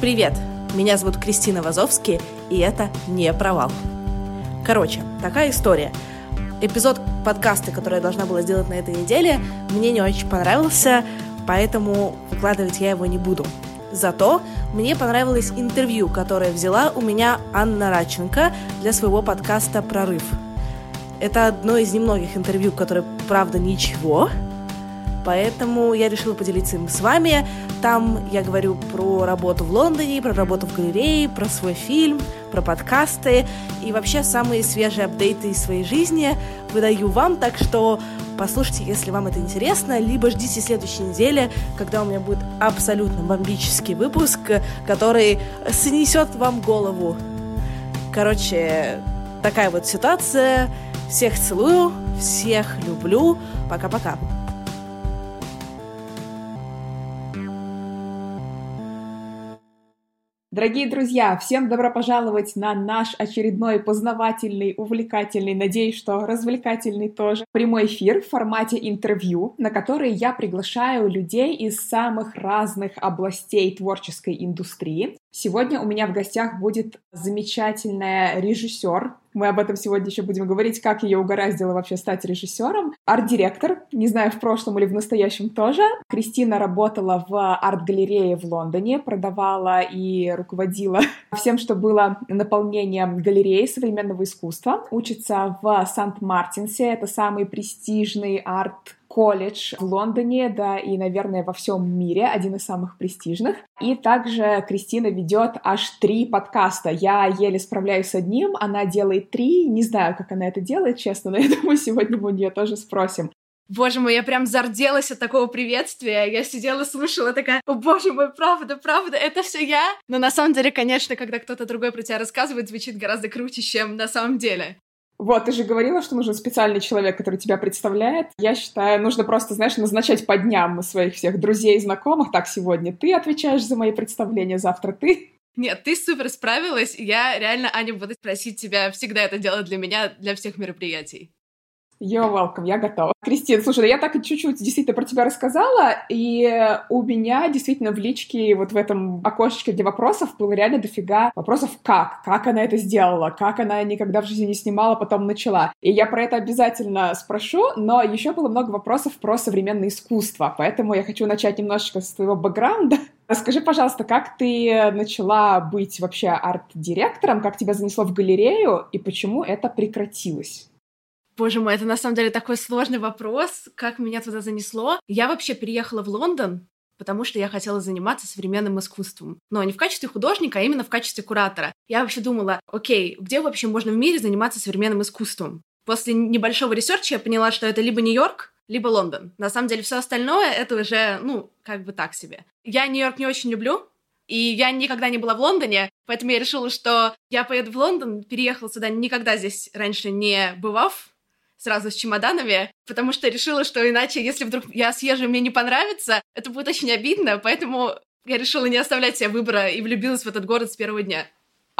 Привет! Меня зовут Кристина Вазовский, и это не провал. Короче, такая история. Эпизод подкаста, который я должна была сделать на этой неделе, мне не очень понравился, поэтому выкладывать я его не буду. Зато мне понравилось интервью, которое взяла у меня Анна Радченко для своего подкаста «Прорыв». Это одно из немногих интервью, которое, правда, ничего, поэтому я решила поделиться им с вами. Там я говорю про работу в Лондоне, про работу в галерее, про свой фильм, про подкасты и вообще самые свежие апдейты из своей жизни выдаю вам, так что послушайте, если вам это интересно, либо ждите следующей недели, когда у меня будет абсолютно бомбический выпуск, который снесет вам голову. Короче, такая вот ситуация. Всех целую, всех люблю. Пока-пока. Дорогие друзья, всем добро пожаловать на наш очередной познавательный, увлекательный, надеюсь, что развлекательный тоже, прямой эфир в формате интервью, на который я приглашаю людей из самых разных областей творческой индустрии. Сегодня у меня в гостях будет замечательная режиссер. Мы об этом сегодня еще будем говорить, как ее угораздило вообще стать режиссером. Арт-директор, не знаю, в прошлом или в настоящем тоже. Кристина работала в арт-галерее в Лондоне, продавала и руководила всем, что было наполнением галереи современного искусства. Учится в Сант-Мартинсе, это самый престижный арт колледж в Лондоне, да и, наверное, во всем мире, один из самых престижных. И также Кристина ведет аж три подкаста. Я еле справляюсь с одним, она делает три. Не знаю, как она это делает, честно, но я думаю, сегодня мы у нее тоже спросим. Боже мой, я прям зарделась от такого приветствия. Я сидела, слушала, такая, о боже мой, правда, правда, это все я. Но на самом деле, конечно, когда кто-то другой про тебя рассказывает, звучит гораздо круче, чем на самом деле. Вот, ты же говорила, что нужен специальный человек, который тебя представляет. Я считаю, нужно просто, знаешь, назначать по дням своих всех друзей и знакомых. Так, сегодня ты отвечаешь за мои представления, завтра ты. Нет, ты супер справилась. Я реально, Аня, буду просить тебя всегда это делать для меня, для всех мероприятий. You're welcome, я готова. Кристина, слушай, я так чуть-чуть действительно про тебя рассказала, и у меня действительно в личке вот в этом окошечке для вопросов было реально дофига вопросов как, как она это сделала, как она никогда в жизни не снимала, потом начала. И я про это обязательно спрошу, но еще было много вопросов про современное искусство, поэтому я хочу начать немножечко с твоего бэкграунда. Расскажи, пожалуйста, как ты начала быть вообще арт-директором, как тебя занесло в галерею и почему это прекратилось? Боже мой, это на самом деле такой сложный вопрос, как меня туда занесло. Я вообще переехала в Лондон, потому что я хотела заниматься современным искусством. Но не в качестве художника, а именно в качестве куратора. Я вообще думала, окей, где вообще можно в мире заниматься современным искусством? После небольшого ресерча я поняла, что это либо Нью-Йорк, либо Лондон. На самом деле все остальное это уже, ну, как бы так себе. Я Нью-Йорк не очень люблю, и я никогда не была в Лондоне, поэтому я решила, что я поеду в Лондон, переехала сюда никогда здесь раньше не бывав, сразу с чемоданами, потому что решила, что иначе, если вдруг я съезжу мне не понравится, это будет очень обидно, поэтому я решила не оставлять себе выбора и влюбилась в этот город с первого дня.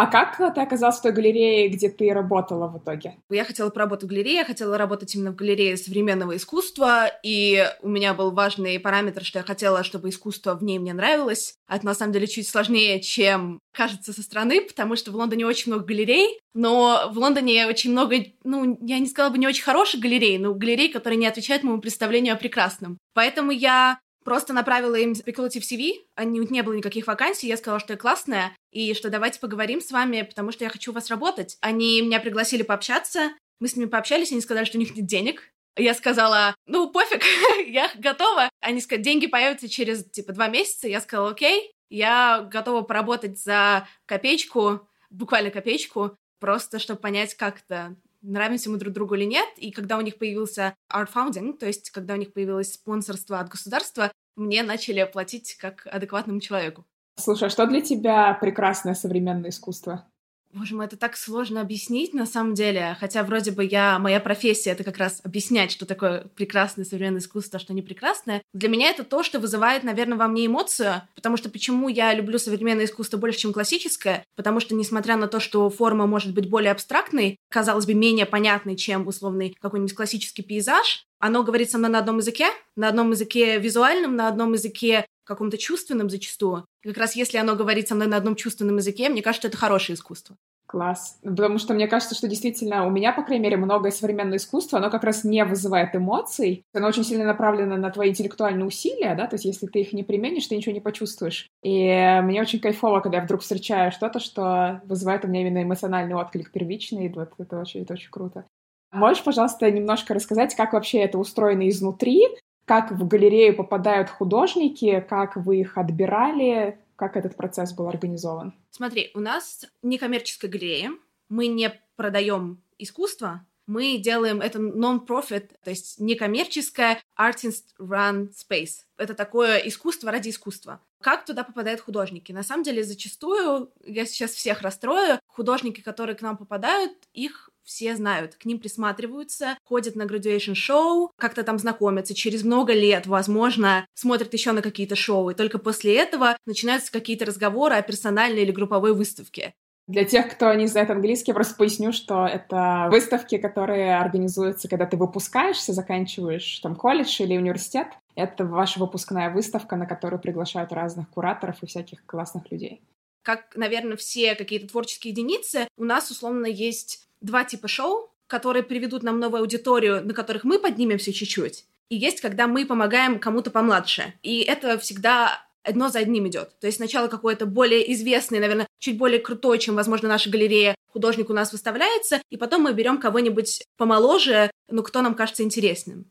А как ты оказалась в той галерее, где ты работала в итоге? Я хотела поработать в галерее, я хотела работать именно в галерее современного искусства, и у меня был важный параметр, что я хотела, чтобы искусство в ней мне нравилось. Это на самом деле чуть сложнее, чем кажется со стороны, потому что в Лондоне очень много галерей, но в Лондоне очень много, ну, я не сказала бы не очень хороших галерей, но галерей, которые не отвечают моему представлению о прекрасном. Поэтому я Просто направила им speculative CV, они, не было никаких вакансий, я сказала, что я классная, и что давайте поговорим с вами, потому что я хочу у вас работать. Они меня пригласили пообщаться, мы с ними пообщались, они сказали, что у них нет денег. Я сказала, ну, пофиг, я готова. Они сказали, деньги появятся через, типа, два месяца. Я сказала, окей, я готова поработать за копеечку, буквально копеечку, просто чтобы понять, как это нравимся мы друг другу или нет. И когда у них появился art founding, то есть когда у них появилось спонсорство от государства, мне начали платить как адекватному человеку. Слушай, а что для тебя прекрасное современное искусство? Боже мой, это так сложно объяснить на самом деле. Хотя вроде бы я, моя профессия — это как раз объяснять, что такое прекрасное современное искусство, а что не прекрасное. Для меня это то, что вызывает, наверное, во мне эмоцию. Потому что почему я люблю современное искусство больше, чем классическое? Потому что, несмотря на то, что форма может быть более абстрактной, казалось бы, менее понятной, чем условный какой-нибудь классический пейзаж, оно говорит со мной на одном языке, на одном языке визуальном, на одном языке каком-то чувственном зачастую. И как раз если оно говорит со мной на одном чувственном языке, мне кажется, это хорошее искусство. Класс. Потому что мне кажется, что действительно у меня, по крайней мере, многое современное искусство, оно как раз не вызывает эмоций. Оно очень сильно направлено на твои интеллектуальные усилия, да, то есть если ты их не применишь, ты ничего не почувствуешь. И мне очень кайфово, когда я вдруг встречаю что-то, что вызывает у меня именно эмоциональный отклик первичный, и вот это очень, это очень круто. Можешь, пожалуйста, немножко рассказать, как вообще это устроено изнутри, как в галерею попадают художники, как вы их отбирали, как этот процесс был организован? Смотри, у нас некоммерческая галерея, мы не продаем искусство, мы делаем это non-profit, то есть некоммерческое artist run space. Это такое искусство ради искусства. Как туда попадают художники? На самом деле, зачастую, я сейчас всех расстрою, художники, которые к нам попадают, их все знают, к ним присматриваются, ходят на graduation шоу, как-то там знакомятся, через много лет, возможно, смотрят еще на какие-то шоу, и только после этого начинаются какие-то разговоры о персональной или групповой выставке. Для тех, кто не знает английский, я просто поясню, что это выставки, которые организуются, когда ты выпускаешься, заканчиваешь там колледж или университет. Это ваша выпускная выставка, на которую приглашают разных кураторов и всяких классных людей. Как, наверное, все какие-то творческие единицы, у нас условно есть два типа шоу, которые приведут нам новую аудиторию, на которых мы поднимемся чуть-чуть. И есть, когда мы помогаем кому-то помладше. И это всегда одно за одним идет. То есть сначала какой-то более известный, наверное, чуть более крутой, чем, возможно, наша галерея, художник у нас выставляется, и потом мы берем кого-нибудь помоложе, ну, кто нам кажется интересным.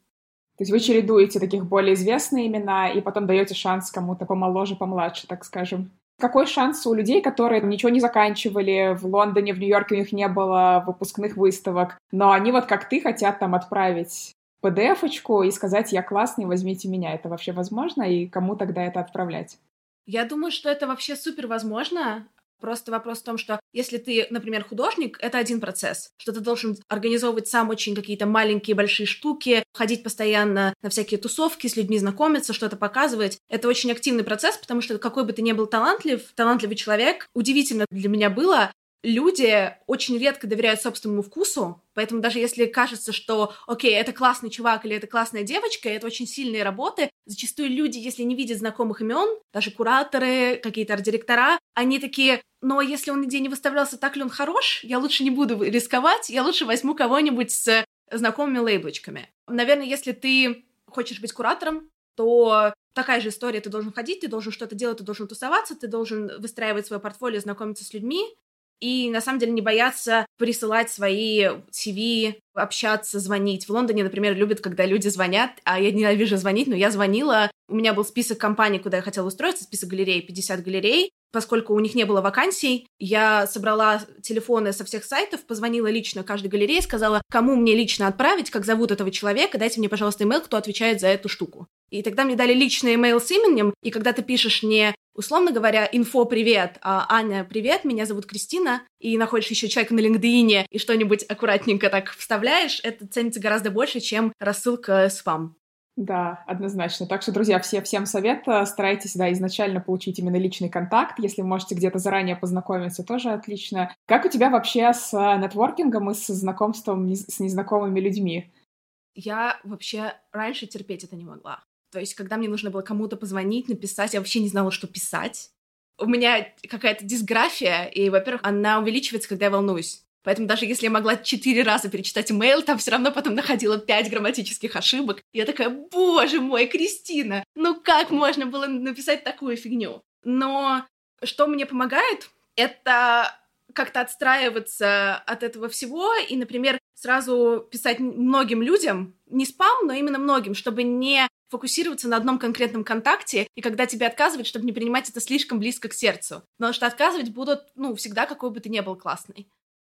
То есть вы чередуете таких более известные имена и потом даете шанс кому-то помоложе, помладше, так скажем. Какой шанс у людей, которые ничего не заканчивали в Лондоне, в Нью-Йорке у них не было выпускных выставок, но они вот как ты хотят там отправить PDF-очку и сказать «я классный, возьмите меня». Это вообще возможно? И кому тогда это отправлять? Я думаю, что это вообще супер возможно. Просто вопрос в том, что если ты, например, художник, это один процесс, что ты должен организовывать сам очень какие-то маленькие большие штуки, ходить постоянно на всякие тусовки, с людьми знакомиться, что-то показывать. Это очень активный процесс, потому что какой бы ты ни был талантлив, талантливый человек, удивительно для меня было, люди очень редко доверяют собственному вкусу, поэтому даже если кажется, что, окей, это классный чувак или это классная девочка, это очень сильные работы, зачастую люди, если не видят знакомых имен, даже кураторы, какие-то арт-директора, они такие, но если он нигде не выставлялся, так ли он хорош, я лучше не буду рисковать, я лучше возьму кого-нибудь с знакомыми лейблочками. Наверное, если ты хочешь быть куратором, то такая же история, ты должен ходить, ты должен что-то делать, ты должен тусоваться, ты должен выстраивать свое портфолио, знакомиться с людьми, и на самом деле не бояться присылать свои CV, общаться, звонить. В Лондоне, например, любят, когда люди звонят, а я ненавижу звонить, но я звонила. У меня был список компаний, куда я хотела устроиться, список галерей, 50 галерей. Поскольку у них не было вакансий, я собрала телефоны со всех сайтов, позвонила лично каждой галерее, сказала, кому мне лично отправить, как зовут этого человека, дайте мне, пожалуйста, имейл, кто отвечает за эту штуку. И тогда мне дали личный имейл с именем, и когда ты пишешь не условно говоря, инфо «Привет», а, «Аня, привет, меня зовут Кристина», и находишь еще человека на LinkedIn и что-нибудь аккуратненько так вставляешь, это ценится гораздо больше, чем рассылка спам. Да, однозначно. Так что, друзья, все, всем совет. Старайтесь, да, изначально получить именно личный контакт. Если можете где-то заранее познакомиться, тоже отлично. Как у тебя вообще с э, нетворкингом и с знакомством с незнакомыми людьми? Я вообще раньше терпеть это не могла. То есть, когда мне нужно было кому-то позвонить, написать, я вообще не знала, что писать. У меня какая-то дисграфия, и, во-первых, она увеличивается, когда я волнуюсь. Поэтому даже если я могла четыре раза перечитать имейл, там все равно потом находила пять грамматических ошибок. Я такая, боже мой, Кристина, ну как можно было написать такую фигню? Но что мне помогает, это как-то отстраиваться от этого всего и, например, сразу писать многим людям, не спам, но именно многим, чтобы не фокусироваться на одном конкретном контакте, и когда тебе отказывают, чтобы не принимать это слишком близко к сердцу. Потому что отказывать будут, ну, всегда, какой бы ты ни был классный.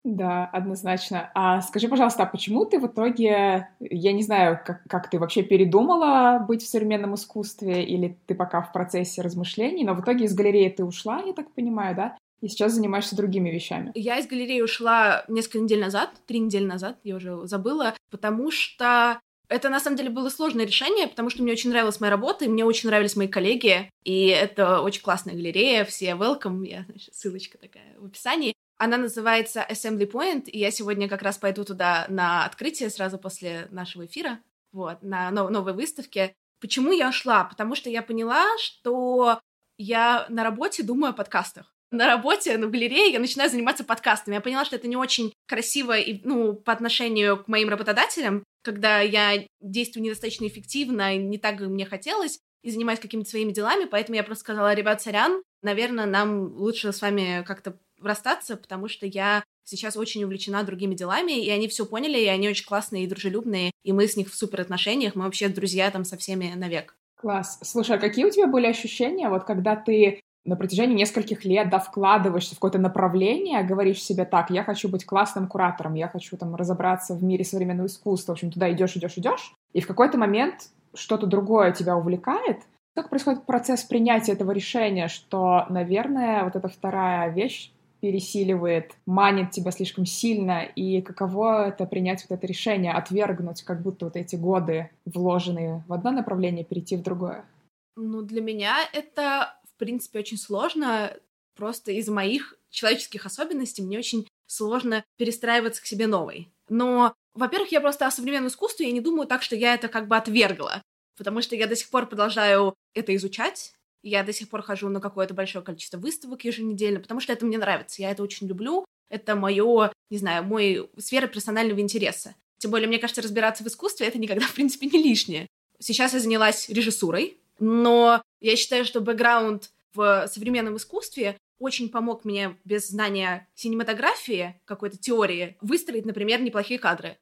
Да, однозначно. А скажи, пожалуйста, а почему ты в итоге, я не знаю, как, как ты вообще передумала быть в современном искусстве, или ты пока в процессе размышлений, но в итоге из галереи ты ушла, я так понимаю, да? И сейчас занимаешься другими вещами. Я из галереи ушла несколько недель назад, три недели назад, я уже забыла, потому что это, на самом деле, было сложное решение, потому что мне очень нравилась моя работа, и мне очень нравились мои коллеги, и это очень классная галерея, все welcome, я, значит, ссылочка такая в описании. Она называется Assembly Point, и я сегодня как раз пойду туда на открытие сразу после нашего эфира, вот, на нов- новой выставке. Почему я ушла? Потому что я поняла, что я на работе думаю о подкастах. На работе, на галерее я начинаю заниматься подкастами. Я поняла, что это не очень красиво и, ну, по отношению к моим работодателям, когда я действую недостаточно эффективно, не так, как мне хотелось, и занимаюсь какими-то своими делами, поэтому я просто сказала, ребят, сорян, наверное, нам лучше с вами как-то расстаться, потому что я сейчас очень увлечена другими делами, и они все поняли, и они очень классные и дружелюбные, и мы с них в супер отношениях, мы вообще друзья там со всеми навек. Класс. Слушай, а какие у тебя были ощущения, вот когда ты на протяжении нескольких лет, да, вкладываешься в какое-то направление, говоришь себе так, я хочу быть классным куратором, я хочу там разобраться в мире современного искусства, в общем, туда идешь, идешь, идешь, и в какой-то момент что-то другое тебя увлекает, как происходит процесс принятия этого решения, что, наверное, вот эта вторая вещь пересиливает, манит тебя слишком сильно, и каково это принять вот это решение, отвергнуть как будто вот эти годы, вложенные в одно направление, перейти в другое? Ну, для меня это, в принципе, очень сложно. Просто из моих человеческих особенностей мне очень сложно перестраиваться к себе новой. Но, во-первых, я просто о современном искусстве, я не думаю так, что я это как бы отвергла, потому что я до сих пор продолжаю это изучать, я до сих пор хожу на какое-то большое количество выставок еженедельно, потому что это мне нравится. Я это очень люблю. Это мое, не знаю, мой сфера персонального интереса. Тем более, мне кажется, разбираться в искусстве — это никогда, в принципе, не лишнее. Сейчас я занялась режиссурой, но я считаю, что бэкграунд в современном искусстве очень помог мне без знания синематографии, какой-то теории, выстроить, например, неплохие кадры.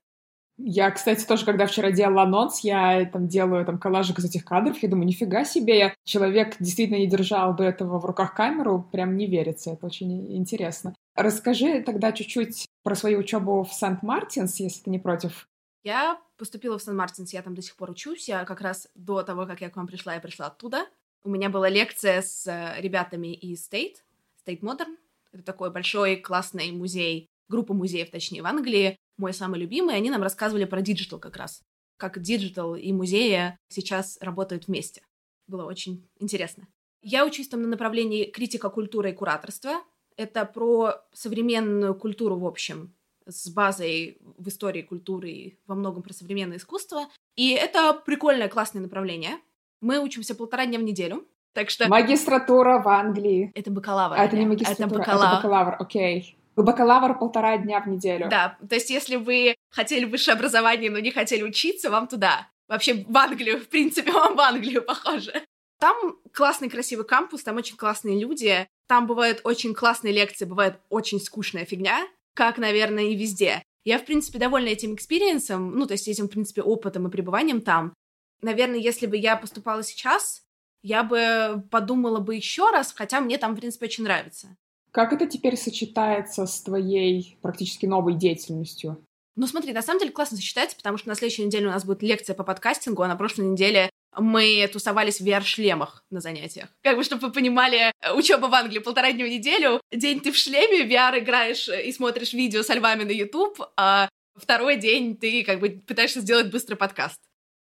Я, кстати, тоже, когда вчера делала анонс, я там делаю там коллажик из этих кадров, я думаю, нифига себе, я человек действительно не держал до этого в руках камеру, прям не верится, это очень интересно. Расскажи тогда чуть-чуть про свою учебу в Сант-Мартинс, если ты не против. Я поступила в Saint Martins, я там до сих пор учусь, я как раз до того, как я к вам пришла, я пришла оттуда. У меня была лекция с э, ребятами из Tate, Tate Modern, это такой большой классный музей, группа музеев, точнее, в Англии, мой самый любимый, они нам рассказывали про digital как раз. Как digital и музеи сейчас работают вместе. Было очень интересно. Я учусь там на направлении критика культуры и кураторства. Это про современную культуру в общем, с базой в истории культуры и во многом про современное искусство. И это прикольное, классное направление. Мы учимся полтора дня в неделю. Так что... Магистратура в Англии. Это бакалавр. А это не магистратура, это бакалавр. Это бакалавр, окей. Бакалавр полтора дня в неделю. Да, то есть если вы хотели высшее образование, но не хотели учиться, вам туда. Вообще в Англию, в принципе, вам в Англию похоже. Там классный красивый кампус, там очень классные люди, там бывают очень классные лекции, бывает очень скучная фигня, как, наверное, и везде. Я, в принципе, довольна этим experience ом, ну, то есть этим, в принципе, опытом и пребыванием там. Наверное, если бы я поступала сейчас, я бы подумала бы еще раз, хотя мне там, в принципе, очень нравится. Как это теперь сочетается с твоей практически новой деятельностью? Ну, смотри, на самом деле классно сочетается, потому что на следующей неделе у нас будет лекция по подкастингу, а на прошлой неделе мы тусовались в VR-шлемах на занятиях. Как бы, чтобы вы понимали, учеба в Англии полтора дня в неделю, день ты в шлеме, VR играешь и смотришь видео со львами на YouTube, а второй день ты как бы пытаешься сделать быстрый подкаст.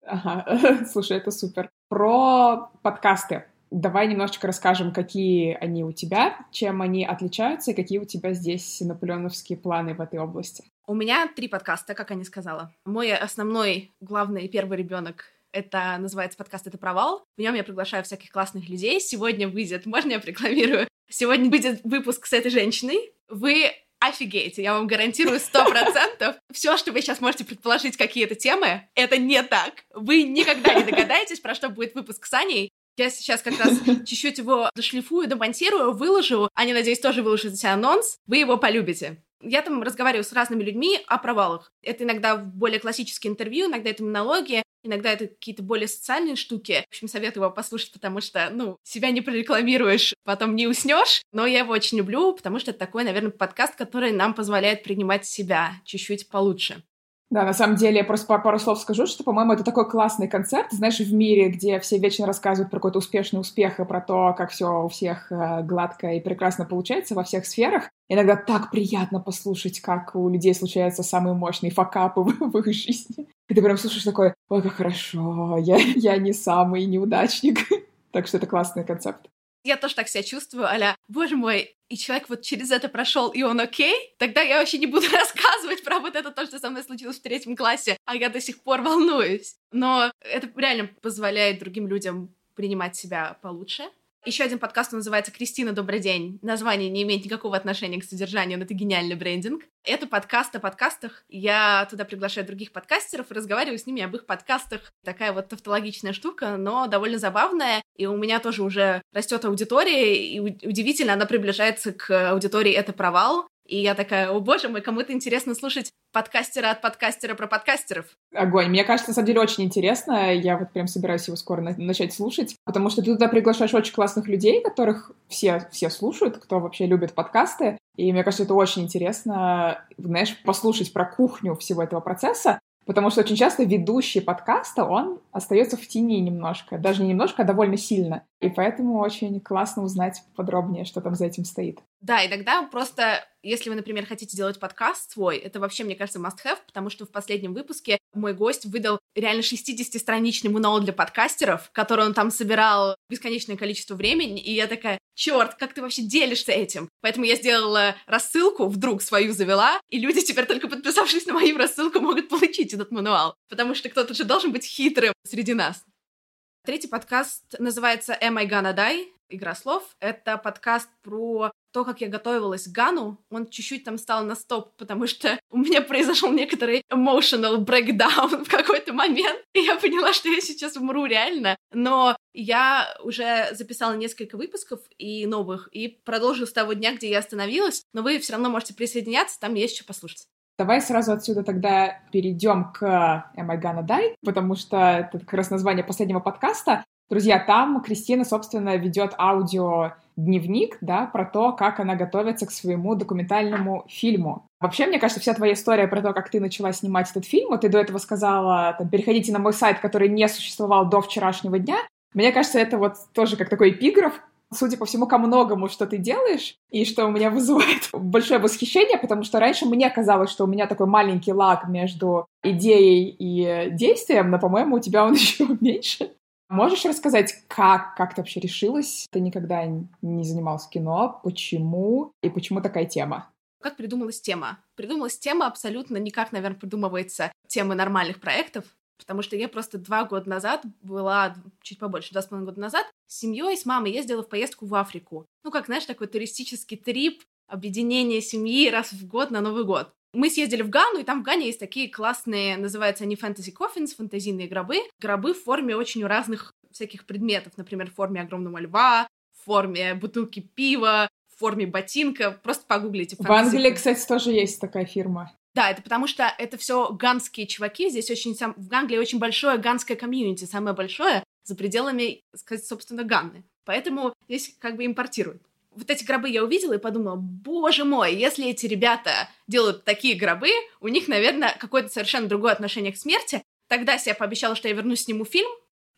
Ага, слушай, это супер. Про подкасты. Давай немножечко расскажем, какие они у тебя, чем они отличаются и какие у тебя здесь наполеоновские планы в этой области. У меня три подкаста, как я сказала. Мой основной, главный первый ребенок это называется подкаст «Это провал». В нем я приглашаю всяких классных людей. Сегодня выйдет, можно я рекламирую? Сегодня выйдет выпуск с этой женщиной. Вы офигеете, я вам гарантирую сто процентов. Все, что вы сейчас можете предположить, какие-то темы, это не так. Вы никогда не догадаетесь, про что будет выпуск с Аней. Я сейчас как раз чуть-чуть его дошлифую, домонтирую, выложу. Они, надеюсь, тоже выложат анонс. Вы его полюбите. Я там разговариваю с разными людьми о провалах. Это иногда более классические интервью, иногда это монологи, иногда это какие-то более социальные штуки. В общем, советую его послушать, потому что, ну, себя не прорекламируешь, потом не уснешь. Но я его очень люблю, потому что это такой, наверное, подкаст, который нам позволяет принимать себя чуть-чуть получше. Да, на самом деле, я просто пару слов скажу, что, по-моему, это такой классный концерт, знаешь, в мире, где все вечно рассказывают про какой-то успешный успех и про то, как все у всех э, гладко и прекрасно получается во всех сферах. Иногда так приятно послушать, как у людей случаются самые мощные факапы в, их жизни. И ты прям слушаешь такой, ой, как хорошо, я, я не самый неудачник. так что это классный концепт. Я тоже так себя чувствую, аля, боже мой, и человек вот через это прошел, и он окей, тогда я вообще не буду рассказывать про вот это то, что со мной случилось в третьем классе, а я до сих пор волнуюсь. Но это реально позволяет другим людям принимать себя получше, еще один подкаст называется «Кристина, добрый день». Название не имеет никакого отношения к содержанию, но это гениальный брендинг. Это подкаст о подкастах. Я туда приглашаю других подкастеров и разговариваю с ними об их подкастах. Такая вот тавтологичная штука, но довольно забавная. И у меня тоже уже растет аудитория, и удивительно, она приближается к аудитории «Это провал». И я такая, о боже мой, кому-то интересно слушать подкастера от подкастера про подкастеров. Огонь. Мне кажется, на самом деле очень интересно. Я вот прям собираюсь его скоро на- начать слушать, потому что ты туда приглашаешь очень классных людей, которых все, все слушают, кто вообще любит подкасты. И мне кажется, это очень интересно, знаешь, послушать про кухню всего этого процесса. Потому что очень часто ведущий подкаста, он остается в тени немножко, даже не немножко, а довольно сильно. И поэтому очень классно узнать подробнее, что там за этим стоит. Да, иногда просто, если вы, например, хотите делать подкаст свой, это вообще, мне кажется, must-have, потому что в последнем выпуске мой гость выдал реально 60-страничный мануал для подкастеров, который он там собирал бесконечное количество времени, и я такая, черт, как ты вообще делишься этим? Поэтому я сделала рассылку, вдруг свою завела, и люди теперь только подписавшись на мою рассылку могут получить этот мануал, потому что кто-то же должен быть хитрым среди нас. Третий подкаст называется «Am I Gonna Die?» Игра слов. Это подкаст про то, как я готовилась к Гану, он чуть-чуть там стал на стоп, потому что у меня произошел некоторый emotional breakdown в какой-то момент, и я поняла, что я сейчас умру реально. Но я уже записала несколько выпусков и новых, и продолжу с того дня, где я остановилась, но вы все равно можете присоединяться, там есть что послушать. Давай сразу отсюда тогда перейдем к Am I Gonna Die, потому что это как раз название последнего подкаста. Друзья, там Кристина, собственно, ведет аудио дневник, да, про то, как она готовится к своему документальному фильму. Вообще, мне кажется, вся твоя история про то, как ты начала снимать этот фильм, вот ты до этого сказала, там, переходите на мой сайт, который не существовал до вчерашнего дня. Мне кажется, это вот тоже как такой эпиграф, судя по всему, ко многому, что ты делаешь, и что у меня вызывает большое восхищение, потому что раньше мне казалось, что у меня такой маленький лаг между идеей и действием, но, по-моему, у тебя он еще меньше. Можешь рассказать, как, как ты вообще решилась? Ты никогда не занималась кино. Почему? И почему такая тема? Как придумалась тема? Придумалась тема абсолютно не как, наверное, придумывается темы нормальных проектов, потому что я просто два года назад была, чуть побольше, два с половиной года назад, с семьей, с мамой ездила в поездку в Африку. Ну, как, знаешь, такой туристический трип, объединение семьи раз в год на Новый год. Мы съездили в Гану, и там в Гане есть такие классные, называются они fantasy coffins, фантазийные гробы. Гробы в форме очень разных всяких предметов, например, в форме огромного льва, в форме бутылки пива, в форме ботинка. Просто погуглите. В Англии, кстати, тоже есть такая фирма. Да, это потому что это все ганские чуваки. Здесь очень сам... в Англии очень большое ганское комьюнити, самое большое за пределами, сказать, собственно, Ганны. Поэтому здесь как бы импортируют вот эти гробы я увидела и подумала, боже мой, если эти ребята делают такие гробы, у них, наверное, какое-то совершенно другое отношение к смерти. Тогда я пообещала, что я вернусь сниму фильм,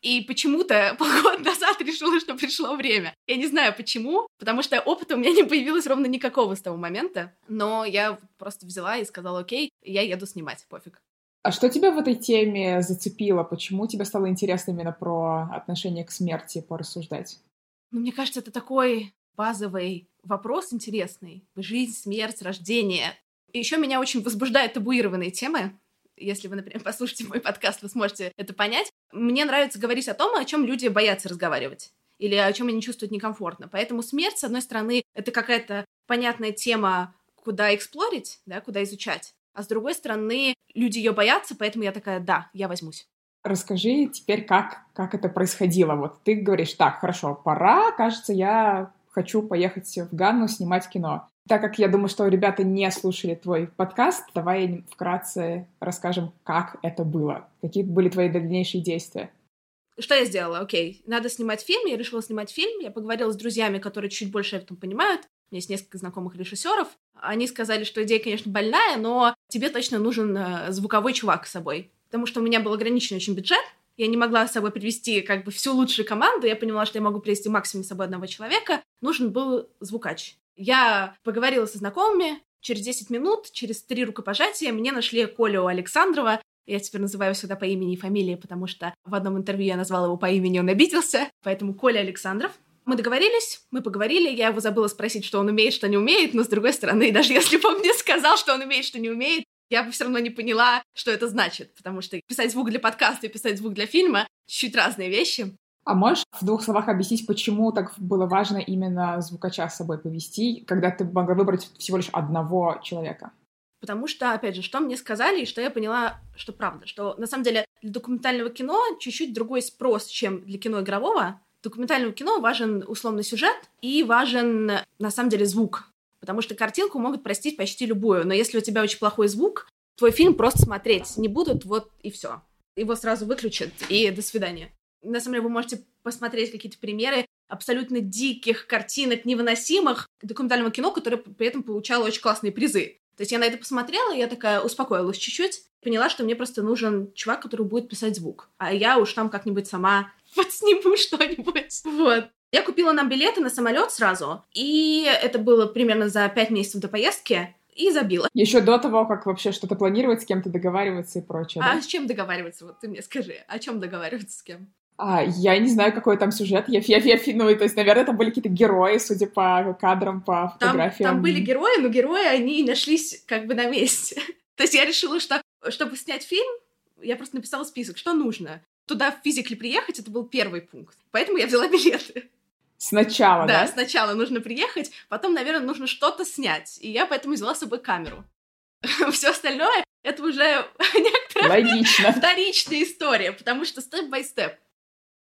и почему-то полгода назад решила, что пришло время. Я не знаю почему, потому что опыта у меня не появилось ровно никакого с того момента, но я просто взяла и сказала, окей, я еду снимать, пофиг. А что тебя в этой теме зацепило? Почему тебе стало интересно именно про отношение к смерти порассуждать? Ну, мне кажется, это такой базовый вопрос интересный. Жизнь, смерть, рождение. И еще меня очень возбуждают табуированные темы. Если вы, например, послушаете мой подкаст, вы сможете это понять. Мне нравится говорить о том, о чем люди боятся разговаривать или о чем они чувствуют некомфортно. Поэтому смерть, с одной стороны, это какая-то понятная тема, куда эксплорить, да, куда изучать. А с другой стороны, люди ее боятся, поэтому я такая, да, я возьмусь. Расскажи теперь, как, как это происходило. Вот ты говоришь, так, хорошо, пора, кажется, я хочу поехать в Ганну снимать кино. Так как я думаю, что ребята не слушали твой подкаст, давай вкратце расскажем, как это было. Какие были твои дальнейшие действия? Что я сделала? Окей, надо снимать фильм, я решила снимать фильм, я поговорила с друзьями, которые чуть больше в этом понимают, у меня есть несколько знакомых режиссеров, они сказали, что идея, конечно, больная, но тебе точно нужен э, звуковой чувак с собой, потому что у меня был ограниченный очень бюджет, я не могла с собой привести как бы всю лучшую команду, я поняла, что я могу привести максимум с собой одного человека, нужен был звукач. Я поговорила со знакомыми, через 10 минут, через три рукопожатия мне нашли Колю Александрова, я теперь называю всегда по имени и фамилии, потому что в одном интервью я назвала его по имени, он обиделся. Поэтому Коля Александров. Мы договорились, мы поговорили, я его забыла спросить, что он умеет, что не умеет, но с другой стороны, даже если бы он мне сказал, что он умеет, что не умеет, я бы все равно не поняла, что это значит, потому что писать звук для подкаста и писать звук для фильма — чуть разные вещи. А можешь в двух словах объяснить, почему так было важно именно звукача с собой повести, когда ты могла выбрать всего лишь одного человека? Потому что, опять же, что мне сказали, и что я поняла, что правда, что на самом деле для документального кино чуть-чуть другой спрос, чем для кино игрового. Документальному кино важен условный сюжет и важен, на самом деле, звук. Потому что картинку могут простить почти любую, но если у тебя очень плохой звук, твой фильм просто смотреть не будут, вот и все. Его сразу выключат, и до свидания. На самом деле вы можете посмотреть какие-то примеры абсолютно диких картинок, невыносимых документального кино, которое при этом получало очень классные призы. То есть я на это посмотрела, и я такая успокоилась чуть-чуть, поняла, что мне просто нужен чувак, который будет писать звук. А я уж там как-нибудь сама подсниму что-нибудь. Вот. Я купила нам билеты на самолет сразу, и это было примерно за пять месяцев до поездки, и забила. Еще до того, как вообще что-то планировать, с кем-то договариваться и прочее. А да? с чем договариваться? Вот ты мне скажи, о чем договариваться с кем? А, я не знаю, какой там сюжет. Я, я, я, ну, то есть, наверное, там были какие-то герои, судя по кадрам, по фотографиям. Там, там были герои, но герои, они нашлись как бы на месте. то есть я решила, что чтобы снять фильм, я просто написала список, что нужно. Туда в физикле приехать, это был первый пункт. Поэтому я взяла билеты. Сначала, да? Да, сначала нужно приехать, потом, наверное, нужно что-то снять. И я поэтому взяла с собой камеру. Все остальное — это уже некоторая вторичная история, потому что степ-бай-степ.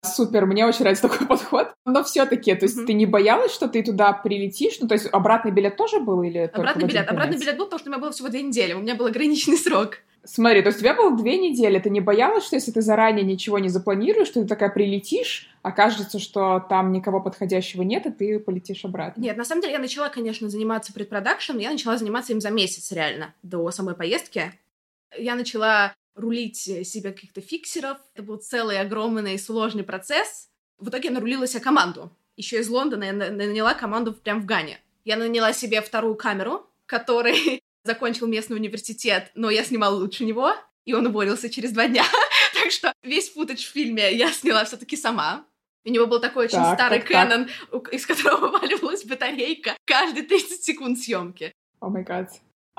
Супер, мне очень нравится такой подход. Но все-таки, то есть mm-hmm. ты не боялась, что ты туда прилетишь? Ну, то есть обратный билет тоже был или Обратный билет. Обратный билет был, потому что у меня было всего две недели. У меня был ограниченный срок. Смотри, то есть у тебя было две недели, ты не боялась, что если ты заранее ничего не запланируешь, что ты такая прилетишь, окажется, что там никого подходящего нет, и ты полетишь обратно? Нет, на самом деле я начала, конечно, заниматься предпродакшн, я начала заниматься им за месяц реально, до самой поездки. Я начала рулить себе каких-то фиксеров. Это был целый огромный и сложный процесс. В итоге я нарулила себе команду. Еще из Лондона я наняла команду прямо в Гане. Я наняла себе вторую камеру, который закончил местный университет, но я снимала лучше него, и он уволился через два дня. так что весь футаж в фильме я сняла все таки сама. У него был такой очень так, старый Canon, из которого вываливалась батарейка каждые 30 секунд съемки. О май гад.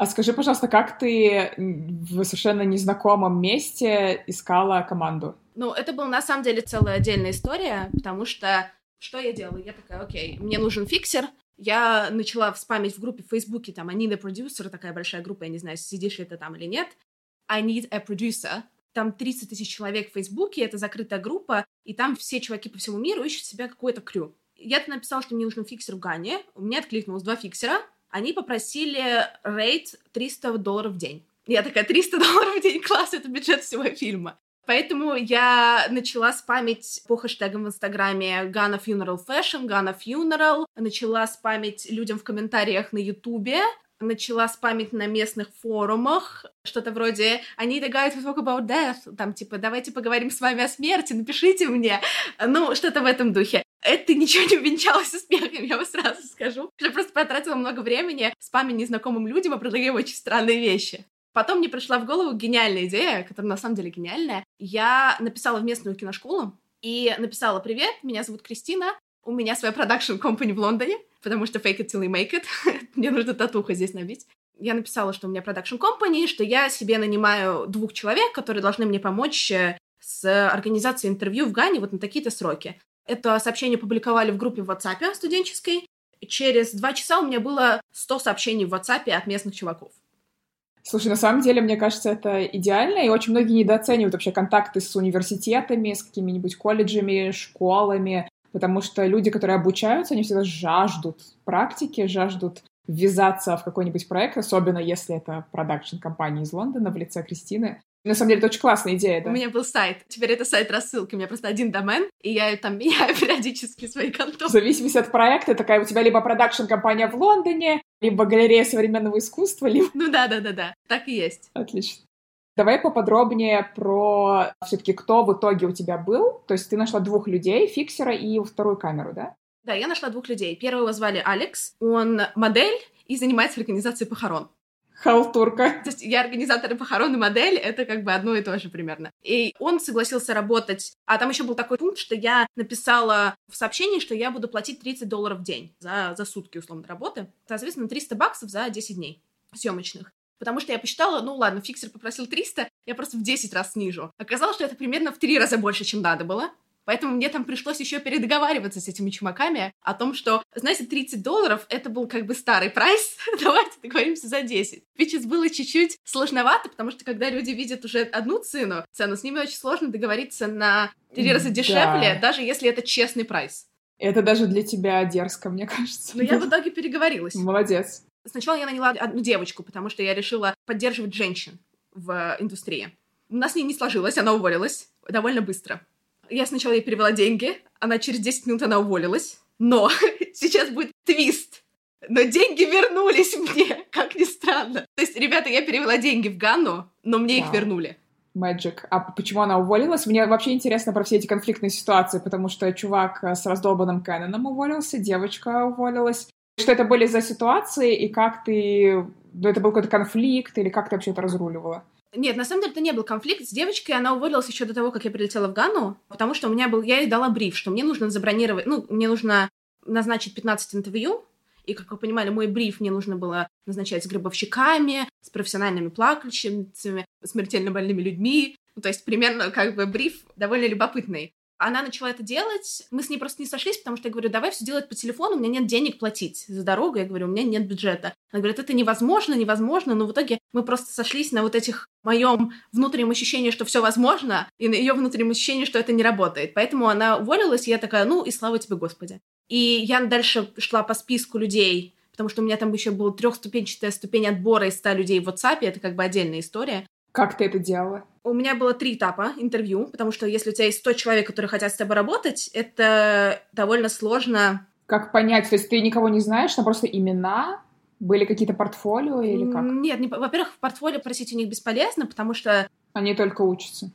А скажи, пожалуйста, как ты в совершенно незнакомом месте искала команду? Ну, это была на самом деле целая отдельная история, потому что что я делала? Я такая, окей, мне нужен фиксер. Я начала спамить в группе в Фейсбуке, там, I need a producer, такая большая группа, я не знаю, сидишь ли ты там или нет. I need a producer. Там 30 тысяч человек в Фейсбуке, это закрытая группа, и там все чуваки по всему миру ищут себе какое-то крю. Я написала, что мне нужен фиксер в Гане, у меня откликнулось два фиксера, они попросили рейд 300 долларов в день. Я такая, 300 долларов в день, класс, это бюджет всего фильма. Поэтому я начала спамить по хэштегам в Инстаграме Ghana Funeral Fashion, Ghana Funeral, начала спамить людям в комментариях на Ютубе, начала спамить на местных форумах, что-то вроде «I need a guy to talk about death», там типа «давайте поговорим с вами о смерти, напишите мне», ну, что-то в этом духе. Это ничего не увенчалось успехом, я вам сразу скажу. Я просто потратила много времени спамя незнакомым людям и предлагая очень странные вещи. Потом мне пришла в голову гениальная идея, которая на самом деле гениальная. Я написала в местную киношколу и написала «Привет, меня зовут Кристина, у меня своя продакшн компания в Лондоне, потому что fake it till you make it. мне нужно татуху здесь набить. Я написала, что у меня продакшн компания, что я себе нанимаю двух человек, которые должны мне помочь э, с организацией интервью в Гане вот на такие-то сроки. Это сообщение публиковали в группе в WhatsApp студенческой. Через два часа у меня было 100 сообщений в WhatsApp от местных чуваков. Слушай, на самом деле, мне кажется, это идеально, и очень многие недооценивают вообще контакты с университетами, с какими-нибудь колледжами, школами, потому что люди, которые обучаются, они всегда жаждут практики, жаждут ввязаться в какой-нибудь проект, особенно если это продакшн-компания из Лондона в лице Кристины. На самом деле, это очень классная идея, да? У меня был сайт. Теперь это сайт рассылки. У меня просто один домен, и я там меняю периодически свои конторы. В зависимости от проекта, такая у тебя либо продакшн-компания в Лондоне, либо галерея современного искусства, либо... Ну да-да-да-да, так и есть. Отлично. Давай поподробнее про все-таки кто в итоге у тебя был. То есть ты нашла двух людей, фиксера и вторую камеру, да? Да, я нашла двух людей. Первого звали Алекс, он модель и занимается организацией похорон. Халтурка. То есть я организатор похорон и модель, это как бы одно и то же примерно. И он согласился работать. А там еще был такой пункт, что я написала в сообщении, что я буду платить 30 долларов в день за, за сутки, условно, работы. Соответственно, 300 баксов за 10 дней съемочных. Потому что я посчитала, ну ладно, фиксер попросил 300, я просто в 10 раз снижу. Оказалось, что это примерно в 3 раза больше, чем надо было. Поэтому мне там пришлось еще передоговариваться с этими чумаками о том, что, знаете, 30 долларов — это был как бы старый прайс, давайте договоримся за 10. Ведь было чуть-чуть сложновато, потому что когда люди видят уже одну цену, цену, с ними очень сложно договориться на три раза дешевле, да. даже если это честный прайс. Это даже для тебя дерзко, мне кажется. Но я в итоге переговорилась. Молодец. Сначала я наняла одну девочку, потому что я решила поддерживать женщин в индустрии. У нас с ней не сложилось, она уволилась довольно быстро. Я сначала ей перевела деньги, она через 10 минут она уволилась. Но сейчас будет твист. Но деньги вернулись мне, как ни странно. То есть, ребята, я перевела деньги в Ганну, но мне wow. их вернули. Magic. А почему она уволилась? Мне вообще интересно про все эти конфликтные ситуации, потому что чувак с раздолбанным Кэноном уволился, девочка уволилась. Что это были за ситуации, и как ты... Ну, это был какой-то конфликт, или как ты вообще это разруливала? Нет, на самом деле это не был конфликт с девочкой, она уволилась еще до того, как я прилетела в Гану, потому что у меня был, я ей дала бриф, что мне нужно забронировать, ну, мне нужно назначить 15 интервью, и, как вы понимали, мой бриф мне нужно было назначать с гробовщиками, с профессиональными плакальщицами, смертельно больными людьми. Ну, то есть примерно как бы бриф довольно любопытный. Она начала это делать, мы с ней просто не сошлись, потому что я говорю, давай все делать по телефону, у меня нет денег платить за дорогу, я говорю, у меня нет бюджета. Она говорит, это невозможно, невозможно, но в итоге мы просто сошлись на вот этих моем внутреннем ощущении, что все возможно, и на ее внутреннем ощущении, что это не работает. Поэтому она уволилась, и я такая, ну и слава тебе, Господи. И я дальше шла по списку людей, потому что у меня там еще была трехступенчатая ступень отбора из 100 людей в WhatsApp, это как бы отдельная история. Как ты это делала? У меня было три этапа интервью, потому что если у тебя есть 100 человек, которые хотят с тобой работать, это довольно сложно. Как понять? То есть ты никого не знаешь, там просто имена, были какие-то портфолио или как? Нет, не, во-первых, в портфолио просить у них бесполезно, потому что... Они только учатся.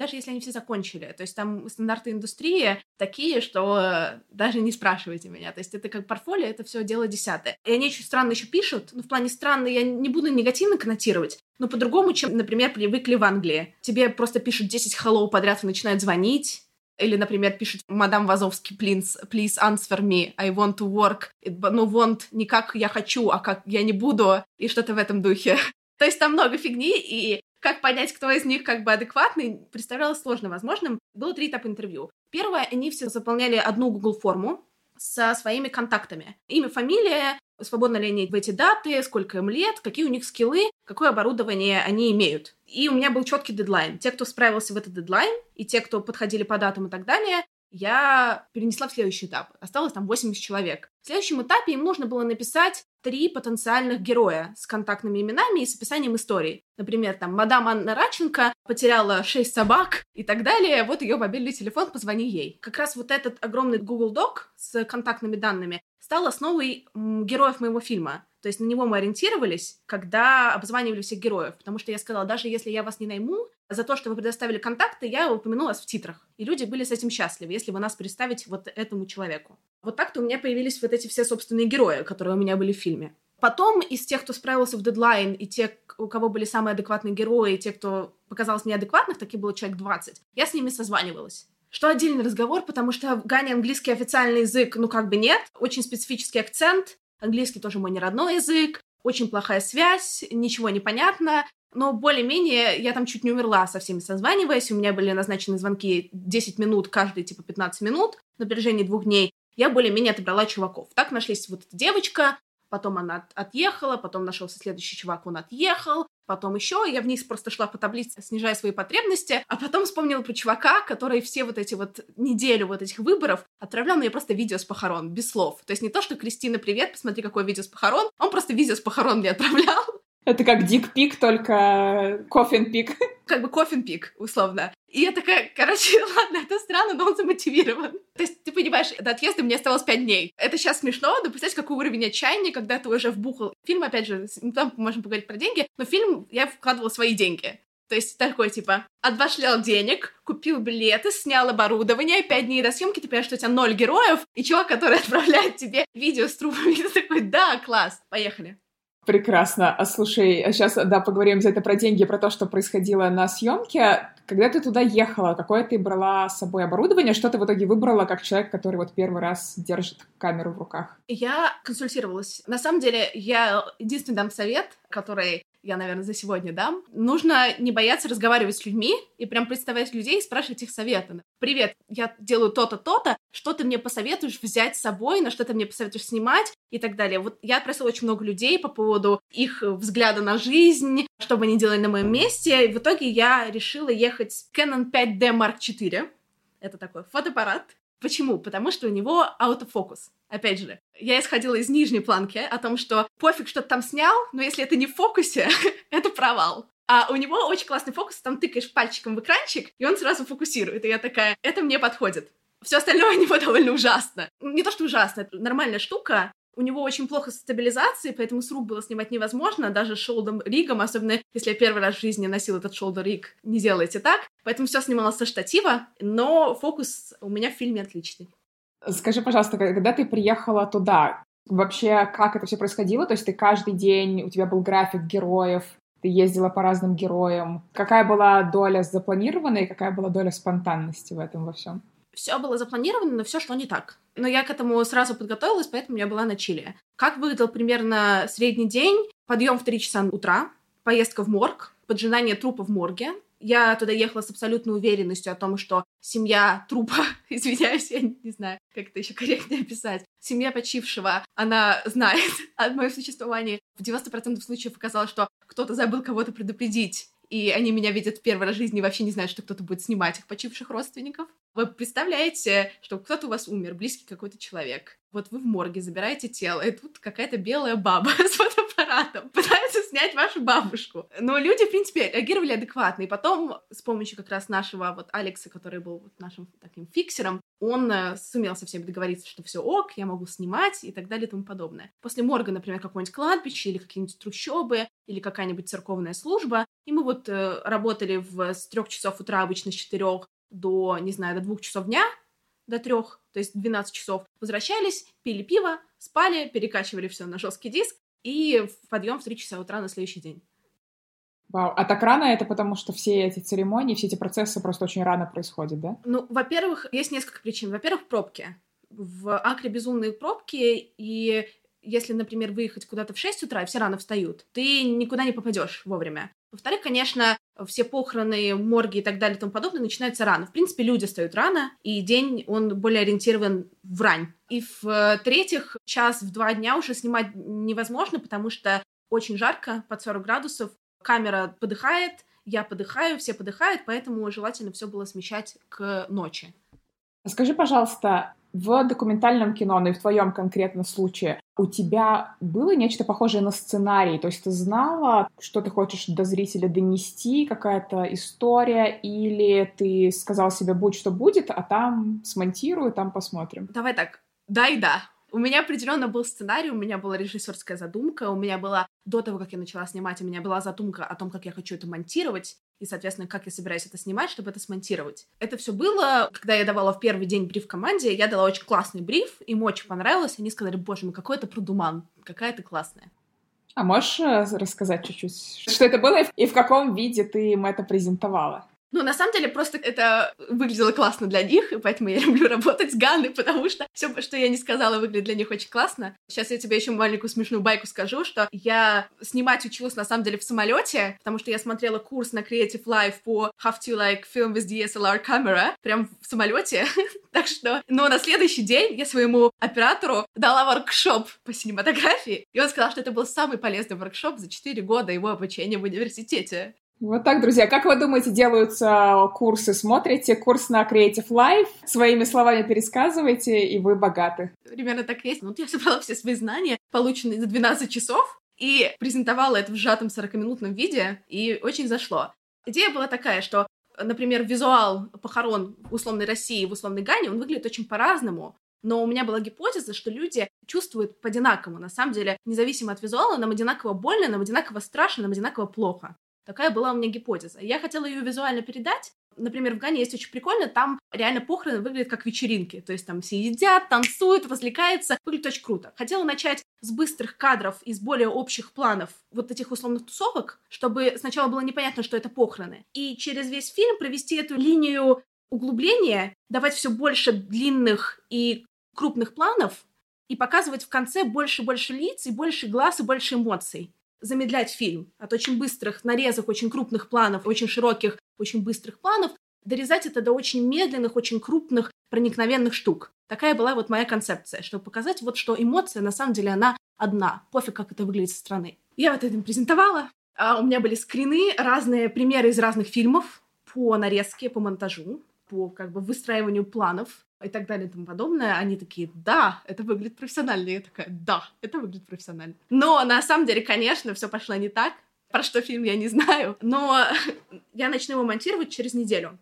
Даже если они все закончили. То есть там стандарты индустрии такие, что даже не спрашивайте меня. То есть это как портфолио, это все дело десятое. И они очень странно еще пишут. Ну, в плане странно я не буду негативно коннотировать, но по-другому, чем, например, привыкли в Англии. Тебе просто пишут 10 hello подряд и начинают звонить. Или, например, пишет мадам Вазовский, please, please answer me, I want to work. Ну, want не как я хочу, а как я не буду, и что-то в этом духе. То есть там много фигни, и как понять, кто из них как бы адекватный, представлялось сложно возможным. Было три этапа интервью. Первое, они все заполняли одну Google форму со своими контактами. Имя, фамилия, свободно ли они в эти даты, сколько им лет, какие у них скиллы, какое оборудование они имеют. И у меня был четкий дедлайн. Те, кто справился в этот дедлайн, и те, кто подходили по датам и так далее, я перенесла в следующий этап. Осталось там 80 человек. В следующем этапе им нужно было написать три потенциальных героя с контактными именами и с описанием истории. Например, там, мадам Анна Раченко потеряла шесть собак и так далее, вот ее мобильный телефон, позвони ей. Как раз вот этот огромный Google Doc с контактными данными стал основой героев моего фильма. То есть на него мы ориентировались, когда обзванивали всех героев. Потому что я сказала, даже если я вас не найму, за то, что вы предоставили контакты, я упомяну вас в титрах. И люди были с этим счастливы, если вы нас представите вот этому человеку. Вот так-то у меня появились вот эти все собственные герои, которые у меня были в фильме. Потом из тех, кто справился в дедлайн, и те, у кого были самые адекватные герои, и те, кто показался неадекватных, таких было человек 20, я с ними созванивалась. Что отдельный разговор, потому что в Гане английский официальный язык, ну как бы нет, очень специфический акцент, английский тоже мой не родной язык, очень плохая связь, ничего не понятно, но более-менее я там чуть не умерла со всеми созваниваясь, у меня были назначены звонки 10 минут, каждый типа 15 минут на протяжении двух дней, я более-менее отобрала чуваков. Так нашлись вот эта девочка, потом она отъехала, потом нашелся следующий чувак, он отъехал, потом еще, я вниз просто шла по таблице, снижая свои потребности, а потом вспомнила про чувака, который все вот эти вот неделю вот этих выборов отправлял мне просто видео с похорон, без слов. То есть не то, что «Кристина, привет, посмотри, какое видео с похорон», он просто видео с похорон мне отправлял. Это как дик-пик, только кофин-пик. Как бы кофин-пик, условно. И я такая, короче, ладно, это странно, но он замотивирован. То есть, ты понимаешь, до отъезда мне оставалось пять дней. Это сейчас смешно, но представляешь, какой уровень отчаяния, когда ты уже вбухал. Фильм, опять же, там можем поговорить про деньги, но фильм я вкладывала свои деньги. То есть такой, типа, отбашлял денег, купил билеты, снял оборудование, пять дней до съемки, ты понимаешь, что у тебя ноль героев, и чувак, который отправляет тебе видео с трупами, ты такой, да, класс, поехали. Прекрасно. А слушай, сейчас, да, поговорим за это про деньги, про то, что происходило на съемке. Когда ты туда ехала, какое ты брала с собой оборудование? Что ты в итоге выбрала как человек, который вот первый раз держит камеру в руках? Я консультировалась. На самом деле, я единственный дам совет, который я, наверное, за сегодня дам. Нужно не бояться разговаривать с людьми и прям представлять людей и спрашивать их советы. Привет, я делаю то-то, то-то, что ты мне посоветуешь взять с собой, на что ты мне посоветуешь снимать и так далее. Вот я просила очень много людей по поводу их взгляда на жизнь, что бы они делали на моем месте, и в итоге я решила ехать с Canon 5D Mark IV. Это такой фотоаппарат, Почему? Потому что у него аутофокус. Опять же, я исходила из нижней планки о том, что пофиг, что ты там снял, но если это не в фокусе, это провал. А у него очень классный фокус, там тыкаешь пальчиком в экранчик, и он сразу фокусирует. И я такая, это мне подходит. Все остальное у него довольно ужасно. Не то, что ужасно, это нормальная штука, у него очень плохо с стабилизацией, поэтому с рук было снимать невозможно, даже шолдом ригом, особенно если я первый раз в жизни носил этот шолдер риг, не делайте так. Поэтому все снималось со штатива, но фокус у меня в фильме отличный. Скажи, пожалуйста, когда ты приехала туда, вообще как это все происходило? То есть ты каждый день, у тебя был график героев, ты ездила по разным героям. Какая была доля запланированной, какая была доля спонтанности в этом во всем? Все было запланировано, но все шло не так. Но я к этому сразу подготовилась, поэтому я была на Чили. Как выглядел примерно средний день? Подъем в 3 часа утра, поездка в морг, поджинание трупа в морге, я туда ехала с абсолютной уверенностью о том, что семья трупа, извиняюсь, я не знаю, как это еще корректнее описать, семья почившего, она знает о моем существовании. В 90% случаев оказалось, что кто-то забыл кого-то предупредить, и они меня видят в первый раз в жизни и вообще не знают, что кто-то будет снимать их почивших родственников. Вы представляете, что кто-то у вас умер, близкий какой-то человек. Вот вы в морге забираете тело, и тут какая-то белая баба с фотоаппаратом пытается снять вашу бабушку. Но люди, в принципе, реагировали адекватно. И потом с помощью как раз нашего вот Алекса, который был вот нашим таким фиксером, он э, сумел со всеми договориться, что все ок, я могу снимать и так далее и тому подобное. После морга, например, какое-нибудь кладбище или какие-нибудь трущобы или какая-нибудь церковная служба, и мы вот э, работали в, с трех часов утра, обычно с четырех, до, не знаю, до двух часов дня, до трех, то есть 12 часов, возвращались, пили пиво, спали, перекачивали все на жесткий диск и подъем в 3 часа утра на следующий день. Вау, а так рано это потому, что все эти церемонии, все эти процессы просто очень рано происходят, да? Ну, во-первых, есть несколько причин. Во-первых, пробки. В Акре безумные пробки, и если, например, выехать куда-то в 6 утра, и все рано встают, ты никуда не попадешь вовремя. Во-вторых, конечно, все похороны, морги и так далее и тому подобное начинаются рано. В принципе, люди встают рано, и день, он более ориентирован в рань. И в-третьих, час в два дня уже снимать невозможно, потому что очень жарко, под 40 градусов, камера подыхает, я подыхаю, все подыхают, поэтому желательно все было смещать к ночи. Скажи, пожалуйста, в документальном кино, ну и в твоем конкретном случае, у тебя было нечто похожее на сценарий? То есть ты знала, что ты хочешь до зрителя донести, какая-то история, или ты сказал себе, будь что будет, а там смонтирую, там посмотрим? Давай так, да и да. У меня определенно был сценарий, у меня была режиссерская задумка, у меня была до того, как я начала снимать, у меня была задумка о том, как я хочу это монтировать и, соответственно, как я собираюсь это снимать, чтобы это смонтировать. Это все было, когда я давала в первый день бриф команде, я дала очень классный бриф, им очень понравилось, они сказали, боже мой, какой это продуман, какая ты классная. А можешь э, рассказать чуть-чуть, что это было и в каком виде ты им это презентовала? Ну, на самом деле, просто это выглядело классно для них, и поэтому я люблю работать с Ганной, потому что все, что я не сказала, выглядит для них очень классно. Сейчас я тебе еще маленькую смешную байку скажу, что я снимать училась, на самом деле, в самолете, потому что я смотрела курс на Creative Life по How to Like Film with DSLR Camera, прям в самолете. так что, но на следующий день я своему оператору дала воркшоп по синематографии, и он сказал, что это был самый полезный воркшоп за 4 года его обучения в университете. Вот так, друзья. Как вы думаете, делаются курсы? Смотрите курс на Creative Life, своими словами пересказывайте, и вы богаты. Примерно так есть. Вот я собрала все свои знания, полученные за 12 часов, и презентовала это в сжатом 40-минутном виде, и очень зашло. Идея была такая, что, например, визуал похорон в условной России, в условной Гане, он выглядит очень по-разному. Но у меня была гипотеза, что люди чувствуют по-одинаковому. На самом деле, независимо от визуала, нам одинаково больно, нам одинаково страшно, нам одинаково плохо. Такая была у меня гипотеза. Я хотела ее визуально передать, Например, в Гане есть очень прикольно, там реально похороны выглядят как вечеринки. То есть там все едят, танцуют, развлекаются. Выглядит очень круто. Хотела начать с быстрых кадров из более общих планов вот этих условных тусовок, чтобы сначала было непонятно, что это похороны. И через весь фильм провести эту линию углубления, давать все больше длинных и крупных планов и показывать в конце больше-больше лиц и больше глаз и больше эмоций замедлять фильм от очень быстрых нарезок, очень крупных планов, очень широких, очень быстрых планов, дорезать это до очень медленных, очень крупных, проникновенных штук. Такая была вот моя концепция, чтобы показать вот, что эмоция, на самом деле, она одна. Пофиг, как это выглядит со стороны. Я вот это презентовала. А у меня были скрины, разные примеры из разных фильмов по нарезке, по монтажу, по как бы выстраиванию планов и так далее и тому подобное, они такие, да, это выглядит профессионально. И я такая, да, это выглядит профессионально. Но на самом деле, конечно, все пошло не так. Про что фильм я не знаю. Но я начну его монтировать через неделю.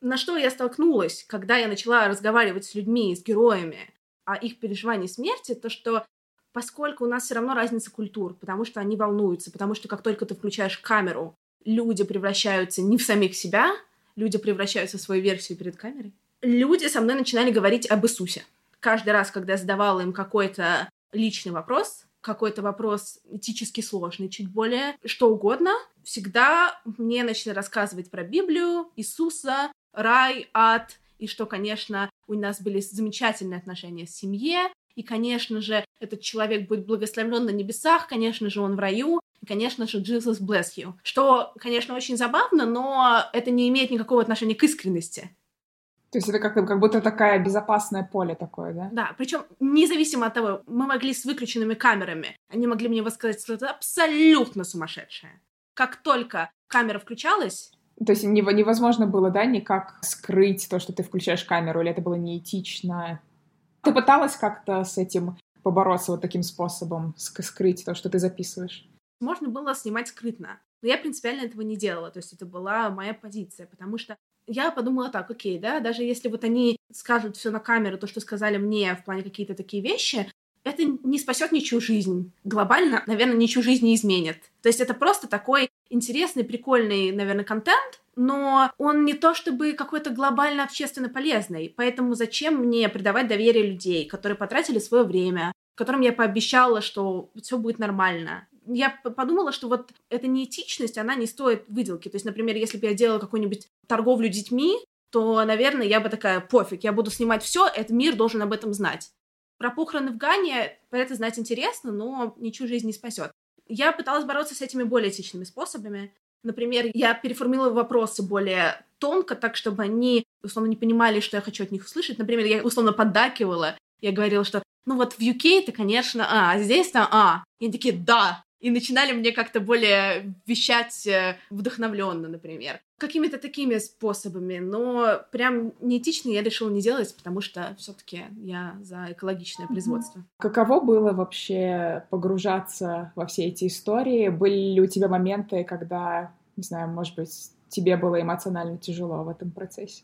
На что я столкнулась, когда я начала разговаривать с людьми, с героями о их переживании смерти, то что поскольку у нас все равно разница культур, потому что они волнуются, потому что как только ты включаешь камеру, люди превращаются не в самих себя, люди превращаются в свою версию перед камерой люди со мной начинали говорить об Иисусе. Каждый раз, когда я задавала им какой-то личный вопрос, какой-то вопрос этически сложный, чуть более, что угодно, всегда мне начали рассказывать про Библию, Иисуса, рай, ад, и что, конечно, у нас были замечательные отношения в семье, и, конечно же, этот человек будет благословлен на небесах, конечно же, он в раю, и, конечно же, Jesus bless you. Что, конечно, очень забавно, но это не имеет никакого отношения к искренности. То есть это как, как будто такое безопасное поле такое, да? Да, причем независимо от того, мы могли с выключенными камерами, они могли мне высказать что-то абсолютно сумасшедшее. Как только камера включалась... То есть невозможно было, да, никак скрыть то, что ты включаешь камеру, или это было неэтично? Ты пыталась как-то с этим побороться вот таким способом, скрыть то, что ты записываешь? Можно было снимать скрытно. Но я принципиально этого не делала, то есть это была моя позиция, потому что я подумала так, окей, да, даже если вот они скажут все на камеру, то, что сказали мне в плане какие-то такие вещи, это не спасет ничью жизнь. Глобально, наверное, ничью жизнь не изменит. То есть это просто такой интересный, прикольный, наверное, контент, но он не то чтобы какой-то глобально общественно полезный. Поэтому зачем мне придавать доверие людей, которые потратили свое время, которым я пообещала, что все будет нормально я подумала, что вот эта неэтичность, она не стоит выделки. То есть, например, если бы я делала какую-нибудь торговлю детьми, то, наверное, я бы такая, пофиг, я буду снимать все, этот мир должен об этом знать. Про похороны в Гане, про это знать интересно, но ничью жизнь не спасет. Я пыталась бороться с этими более этичными способами. Например, я переформулировала вопросы более тонко, так, чтобы они, условно, не понимали, что я хочу от них услышать. Например, я, условно, поддакивала. Я говорила, что, ну вот в UK ты, конечно, а, а здесь-то, а. И они такие, да, и начинали мне как-то более вещать э, вдохновленно, например. Какими-то такими способами, но прям неэтично я решила не делать, потому что все-таки я за экологичное производство. Каково было вообще погружаться во все эти истории? Были ли у тебя моменты, когда, не знаю, может быть, тебе было эмоционально тяжело в этом процессе?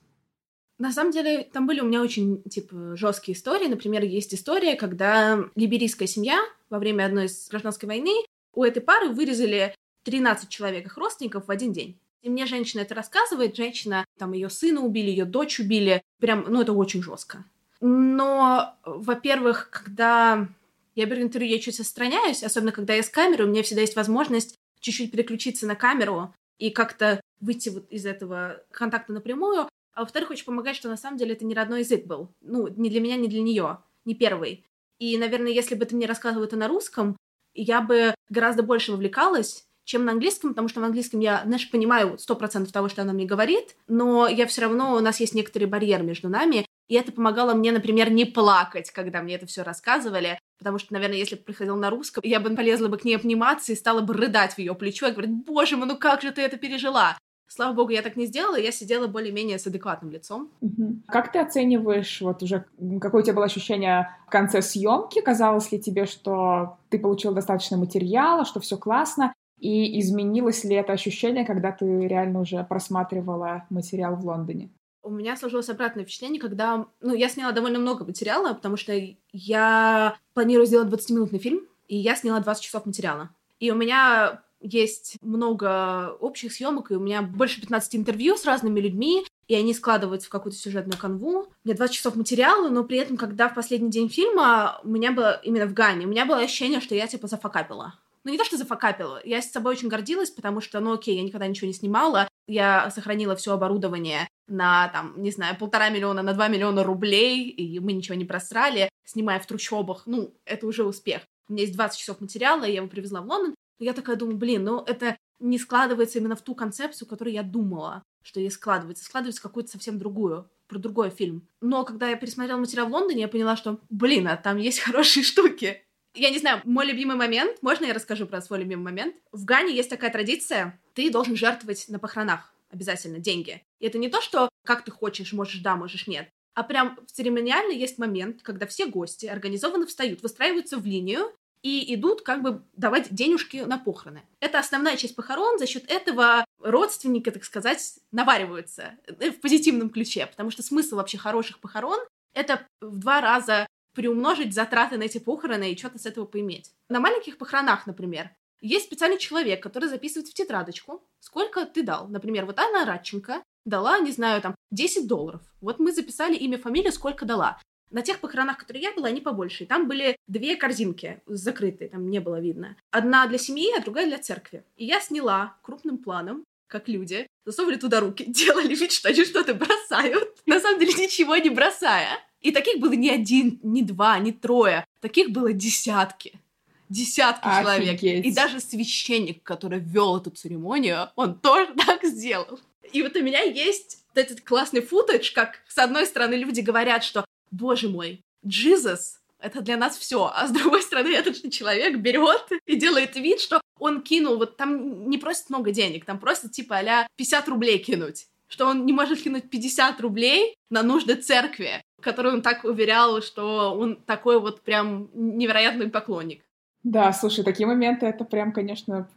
На самом деле, там были у меня очень, типа, жесткие истории. Например, есть история, когда либерийская семья во время одной из гражданской войны у этой пары вырезали 13 человек их родственников в один день. И мне женщина это рассказывает, женщина, там, ее сына убили, ее дочь убили, прям, ну, это очень жестко. Но, во-первых, когда я беру интервью, я чуть отстраняюсь, особенно когда я с камерой, у меня всегда есть возможность чуть-чуть переключиться на камеру и как-то выйти вот из этого контакта напрямую. А во-вторых, очень помогает, что на самом деле это не родной язык был. Ну, не для меня, не для нее, не первый. И, наверное, если бы ты мне рассказывал это на русском, я бы гораздо больше вовлекалась, чем на английском, потому что в английском я, знаешь, понимаю сто процентов того, что она мне говорит, но я все равно, у нас есть некоторый барьер между нами, и это помогало мне, например, не плакать, когда мне это все рассказывали, потому что, наверное, если бы приходил на русском, я бы полезла бы к ней обниматься и стала бы рыдать в ее плечо и говорить, боже мой, ну как же ты это пережила? Слава богу, я так не сделала, я сидела более-менее с адекватным лицом. Угу. Как ты оцениваешь, вот уже какое у тебя было ощущение в конце съемки? Казалось ли тебе, что ты получил достаточно материала, что все классно? И изменилось ли это ощущение, когда ты реально уже просматривала материал в Лондоне? У меня сложилось обратное впечатление, когда... Ну, я сняла довольно много материала, потому что я планирую сделать 20-минутный фильм, и я сняла 20 часов материала. И у меня есть много общих съемок, и у меня больше 15 интервью с разными людьми, и они складываются в какую-то сюжетную канву. У меня 20 часов материала, но при этом, когда в последний день фильма, у меня было именно в Гане, у меня было ощущение, что я, типа, зафакапила. Ну, не то, что зафакапила. Я с собой очень гордилась, потому что, ну, окей, я никогда ничего не снимала. Я сохранила все оборудование на, там, не знаю, полтора миллиона на два миллиона рублей, и мы ничего не просрали, снимая в трущобах. Ну, это уже успех. У меня есть 20 часов материала, я его привезла в Лондон. Я такая думаю, блин, ну, это не складывается именно в ту концепцию, которую я думала, что ей складывается. Складывается какую-то совсем другую, про другой фильм. Но когда я пересмотрела материал в Лондоне, я поняла, что, блин, а там есть хорошие штуки. Я не знаю, мой любимый момент, можно я расскажу про свой любимый момент? В Гане есть такая традиция, ты должен жертвовать на похоронах обязательно деньги. И это не то, что как ты хочешь, можешь да, можешь нет, а прям в церемониально есть момент, когда все гости организованно встают, выстраиваются в линию и идут как бы давать денежки на похороны. Это основная часть похорон, за счет этого родственники, так сказать, навариваются э, в позитивном ключе, потому что смысл вообще хороших похорон — это в два раза приумножить затраты на эти похороны и что-то с этого поиметь. На маленьких похоронах, например, есть специальный человек, который записывает в тетрадочку, сколько ты дал. Например, вот Анна Радченко дала, не знаю, там, 10 долларов. Вот мы записали имя, фамилию, сколько дала. На тех похоронах, которые я была, они побольше. И там были две корзинки закрытые, там не было видно. Одна для семьи, а другая для церкви. И я сняла крупным планом, как люди, засовывали туда руки, делали вид, что они что-то бросают. На самом деле ничего не бросая. И таких было не один, не два, не трое. Таких было десятки десятки Офигеть. человек. И даже священник, который вел эту церемонию, он тоже так сделал. И вот у меня есть этот классный футаж, как с одной стороны люди говорят, что, боже мой, Джизус это для нас все. А с другой стороны, этот же человек берет и делает вид, что он кинул, вот там не просит много денег, там просто типа а 50 рублей кинуть. Что он не может кинуть 50 рублей на нужды церкви, которую он так уверял, что он такой вот прям невероятный поклонник. Да, слушай, такие моменты это прям, конечно,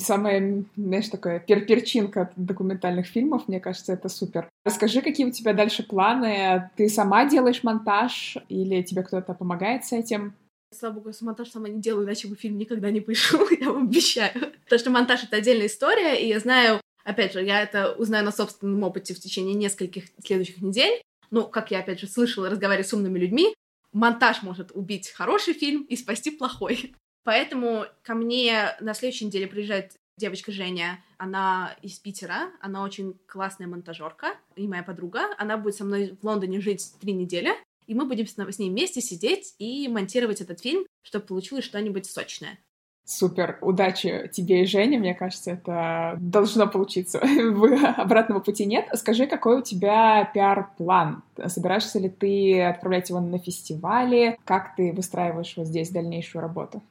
самая, знаешь, такая пер перчинка документальных фильмов, мне кажется, это супер. Расскажи, какие у тебя дальше планы? Ты сама делаешь монтаж или тебе кто-то помогает с этим? Слава богу, я монтаж сама не делаю, иначе бы фильм никогда не вышел, я вам обещаю. Потому что монтаж — это отдельная история, и я знаю, опять же, я это узнаю на собственном опыте в течение нескольких следующих недель. Ну, как я, опять же, слышала, разговаривая с умными людьми, монтаж может убить хороший фильм и спасти плохой. Поэтому ко мне на следующей неделе приезжает девочка Женя, она из Питера, она очень классная монтажерка и моя подруга. Она будет со мной в Лондоне жить три недели, и мы будем с ней вместе сидеть и монтировать этот фильм, чтобы получилось что-нибудь сочное. Супер, удачи тебе и Жене, мне кажется, это должно получиться. Обратного пути нет. Скажи, какой у тебя пиар-план? Собираешься ли ты отправлять его на фестивали? Как ты выстраиваешь вот здесь дальнейшую работу?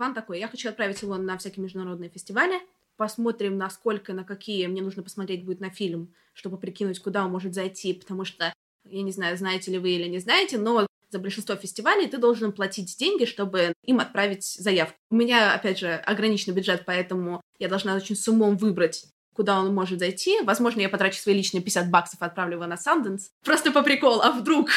План такой. Я хочу отправить его на всякие международные фестивали. Посмотрим, насколько, на какие мне нужно посмотреть будет на фильм, чтобы прикинуть, куда он может зайти, потому что, я не знаю, знаете ли вы или не знаете, но за большинство фестивалей ты должен платить деньги, чтобы им отправить заявку. У меня, опять же, ограниченный бюджет, поэтому я должна очень с умом выбрать, куда он может зайти. Возможно, я потрачу свои личные 50 баксов, отправлю его на Sundance. Просто по приколу, а вдруг?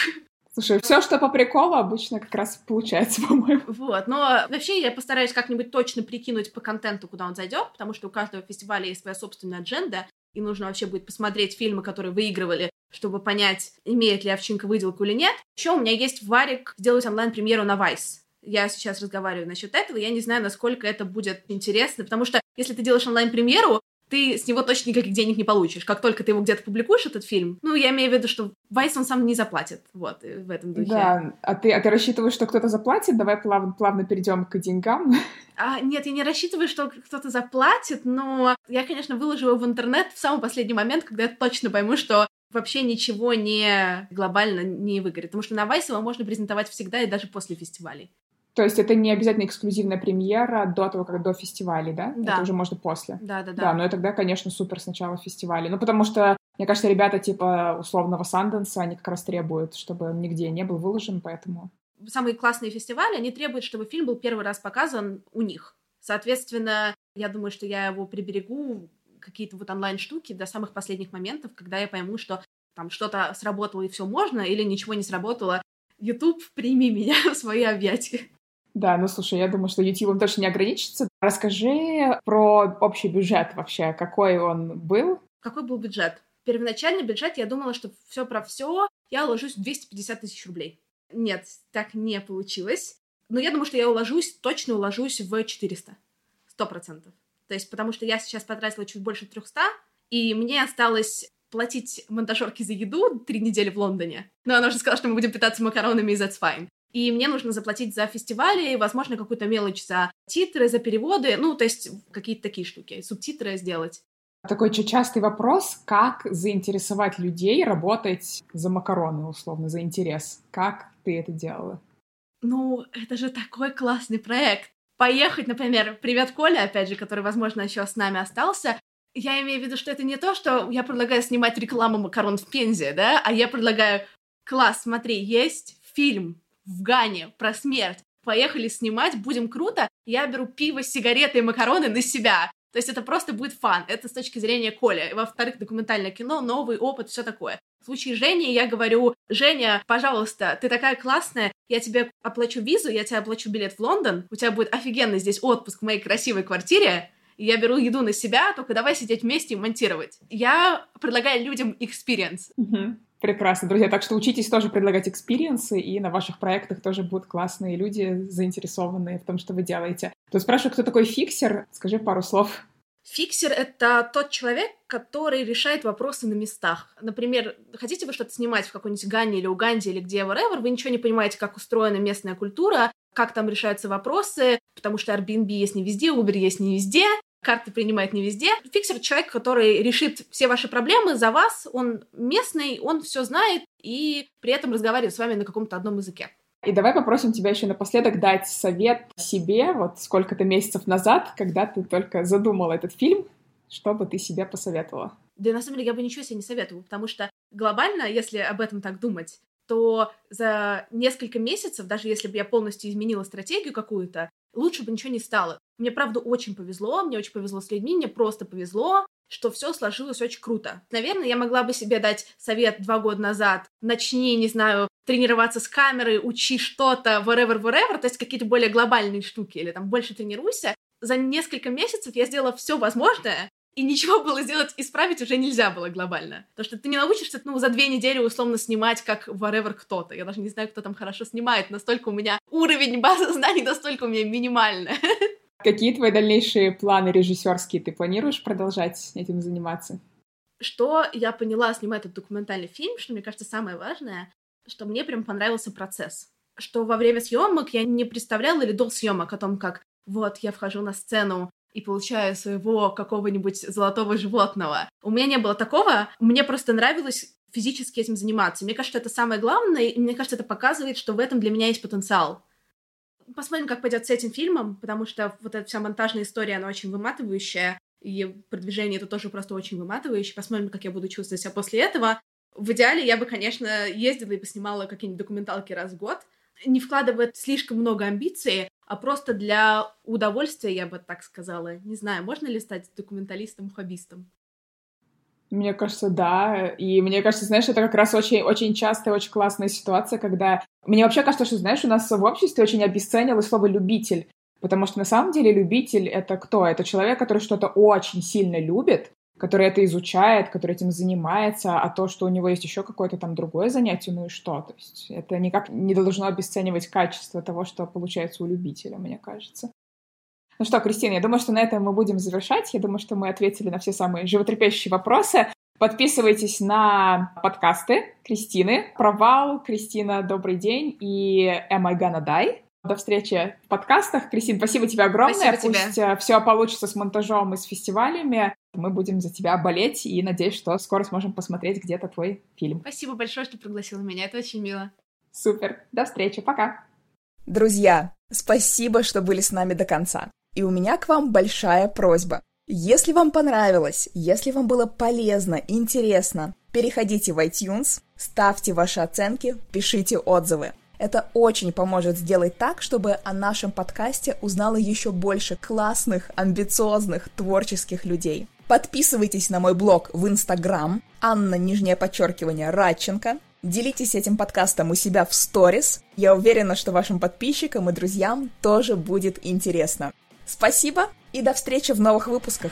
Слушай, все, что по приколу, обычно как раз получается, по-моему. Вот, но вообще я постараюсь как-нибудь точно прикинуть по контенту, куда он зайдет, потому что у каждого фестиваля есть своя собственная адженда, и нужно вообще будет посмотреть фильмы, которые выигрывали, чтобы понять, имеет ли овчинка выделку или нет. Еще у меня есть варик сделать онлайн-премьеру на Vice. Я сейчас разговариваю насчет этого, я не знаю, насколько это будет интересно, потому что если ты делаешь онлайн-премьеру, ты с него точно никаких денег не получишь. Как только ты его где-то публикуешь, этот фильм, ну, я имею в виду, что Вайс он сам не заплатит, вот, в этом духе. Да, а ты, а ты рассчитываешь, что кто-то заплатит? Давай плавно, плавно перейдем к деньгам. А, нет, я не рассчитываю, что кто-то заплатит, но я, конечно, выложу его в интернет в самый последний момент, когда я точно пойму, что вообще ничего не глобально не выгорит. Потому что на Вайс его можно презентовать всегда и даже после фестивалей. То есть это не обязательно эксклюзивная премьера до того, как до фестивалей, да? Да. Это уже можно после. Да, да, да. Да, но тогда, конечно, супер сначала фестивали. Ну, потому что, мне кажется, ребята типа условного Санденса, они как раз требуют, чтобы нигде не был выложен, поэтому... Самые классные фестивали, они требуют, чтобы фильм был первый раз показан у них. Соответственно, я думаю, что я его приберегу, какие-то вот онлайн-штуки до самых последних моментов, когда я пойму, что там что-то сработало и все можно, или ничего не сработало. YouTube, прими меня в свои объятия. Да, ну слушай, я думаю, что YouTube точно не ограничится. Расскажи про общий бюджет вообще, какой он был? Какой был бюджет? Первоначальный бюджет, я думала, что все про все, я уложусь в 250 тысяч рублей. Нет, так не получилось. Но я думаю, что я уложусь, точно уложусь в 400. Сто процентов. То есть, потому что я сейчас потратила чуть больше 300, и мне осталось платить монтажерке за еду три недели в Лондоне. Но она уже сказала, что мы будем питаться макаронами, и that's fine. И мне нужно заплатить за фестивали, возможно, какую-то мелочь за титры, за переводы, ну, то есть какие-то такие штуки, субтитры сделать. Такой частый вопрос, как заинтересовать людей работать за макароны, условно, за интерес. Как ты это делала? Ну, это же такой классный проект. Поехать, например, привет Коля, опять же, который, возможно, еще с нами остался. Я имею в виду, что это не то, что я предлагаю снимать рекламу макарон в Пензе, да, а я предлагаю, класс, смотри, есть фильм в Гане про смерть. Поехали снимать, будем круто. Я беру пиво, сигареты и макароны на себя. То есть это просто будет фан. Это с точки зрения Коля. Во-вторых, документальное кино, новый опыт, все такое. В случае Жени я говорю, Женя, пожалуйста, ты такая классная, я тебе оплачу визу, я тебе оплачу билет в Лондон, у тебя будет офигенный здесь отпуск в моей красивой квартире, я беру еду на себя, только давай сидеть вместе и монтировать. Я предлагаю людям experience. Угу. Прекрасно, друзья. Так что учитесь тоже предлагать experience ы, и на ваших проектах тоже будут классные люди, заинтересованные в том, что вы делаете. Тут спрашиваю, кто такой фиксер? Скажи пару слов. Фиксер — это тот человек, который решает вопросы на местах. Например, хотите вы что-то снимать в какой-нибудь Гане или Уганде или где whatever, вы ничего не понимаете, как устроена местная культура, как там решаются вопросы, потому что Airbnb есть не везде, Uber есть не везде, карты принимает не везде. Фиксер — человек, который решит все ваши проблемы за вас, он местный, он все знает и при этом разговаривает с вами на каком-то одном языке. И давай попросим тебя еще напоследок дать совет себе, вот сколько-то месяцев назад, когда ты только задумала этот фильм, что бы ты себе посоветовала? Да на самом деле я бы ничего себе не советовала, потому что глобально, если об этом так думать, то за несколько месяцев, даже если бы я полностью изменила стратегию какую-то, лучше бы ничего не стало. Мне, правда, очень повезло, мне очень повезло с людьми, мне просто повезло, что все сложилось очень круто. Наверное, я могла бы себе дать совет два года назад. Начни, не знаю, тренироваться с камерой, учи что-то, whatever, whatever, то есть какие-то более глобальные штуки, или там больше тренируйся. За несколько месяцев я сделала все возможное, и ничего было сделать, исправить уже нельзя было глобально. Потому что ты не научишься, ну, за две недели условно снимать, как whatever кто-то. Я даже не знаю, кто там хорошо снимает. Настолько у меня уровень базы знаний, настолько у меня минимальная. Какие твои дальнейшие планы режиссерские? Ты планируешь продолжать этим заниматься? Что я поняла, снимая этот документальный фильм, что мне кажется самое важное, что мне прям понравился процесс. Что во время съемок я не представляла или до съемок о том, как вот я вхожу на сцену, и получаю своего какого-нибудь золотого животного. У меня не было такого. Мне просто нравилось физически этим заниматься. Мне кажется, это самое главное, и мне кажется, это показывает, что в этом для меня есть потенциал. Посмотрим, как пойдет с этим фильмом, потому что вот эта вся монтажная история, она очень выматывающая, и продвижение это тоже просто очень выматывающее. Посмотрим, как я буду чувствовать себя после этого. В идеале я бы, конечно, ездила и поснимала какие-нибудь документалки раз в год, не вкладывая слишком много амбиций, а просто для удовольствия, я бы так сказала. Не знаю, можно ли стать документалистом-хоббистом? Мне кажется, да. И мне кажется, знаешь, это как раз очень, очень частая, очень классная ситуация, когда... Мне вообще кажется, что, знаешь, у нас в обществе очень обесценилось слово «любитель». Потому что на самом деле любитель — это кто? Это человек, который что-то очень сильно любит, который это изучает, который этим занимается, а то, что у него есть еще какое-то там другое занятие, ну и что? То есть это никак не должно обесценивать качество того, что получается у любителя, мне кажется. Ну что, Кристина, я думаю, что на этом мы будем завершать. Я думаю, что мы ответили на все самые животрепещущие вопросы. Подписывайтесь на подкасты Кристины. Провал, Кристина, добрый день и Am I Gonna Die? До встречи в подкастах. Кристина, спасибо тебе огромное. Спасибо Пусть тебе. Э, все получится с монтажом и с фестивалями. Мы будем за тебя болеть и надеюсь, что скоро сможем посмотреть где-то твой фильм. Спасибо большое, что пригласила меня. Это очень мило. Супер. До встречи. Пока. Друзья, спасибо, что были с нами до конца. И у меня к вам большая просьба. Если вам понравилось, если вам было полезно, интересно, переходите в iTunes, ставьте ваши оценки, пишите отзывы. Это очень поможет сделать так, чтобы о нашем подкасте узнало еще больше классных, амбициозных, творческих людей. Подписывайтесь на мой блог в Инстаграм Анна, нижнее подчеркивание, Радченко. Делитесь этим подкастом у себя в сторис. Я уверена, что вашим подписчикам и друзьям тоже будет интересно. Спасибо и до встречи в новых выпусках.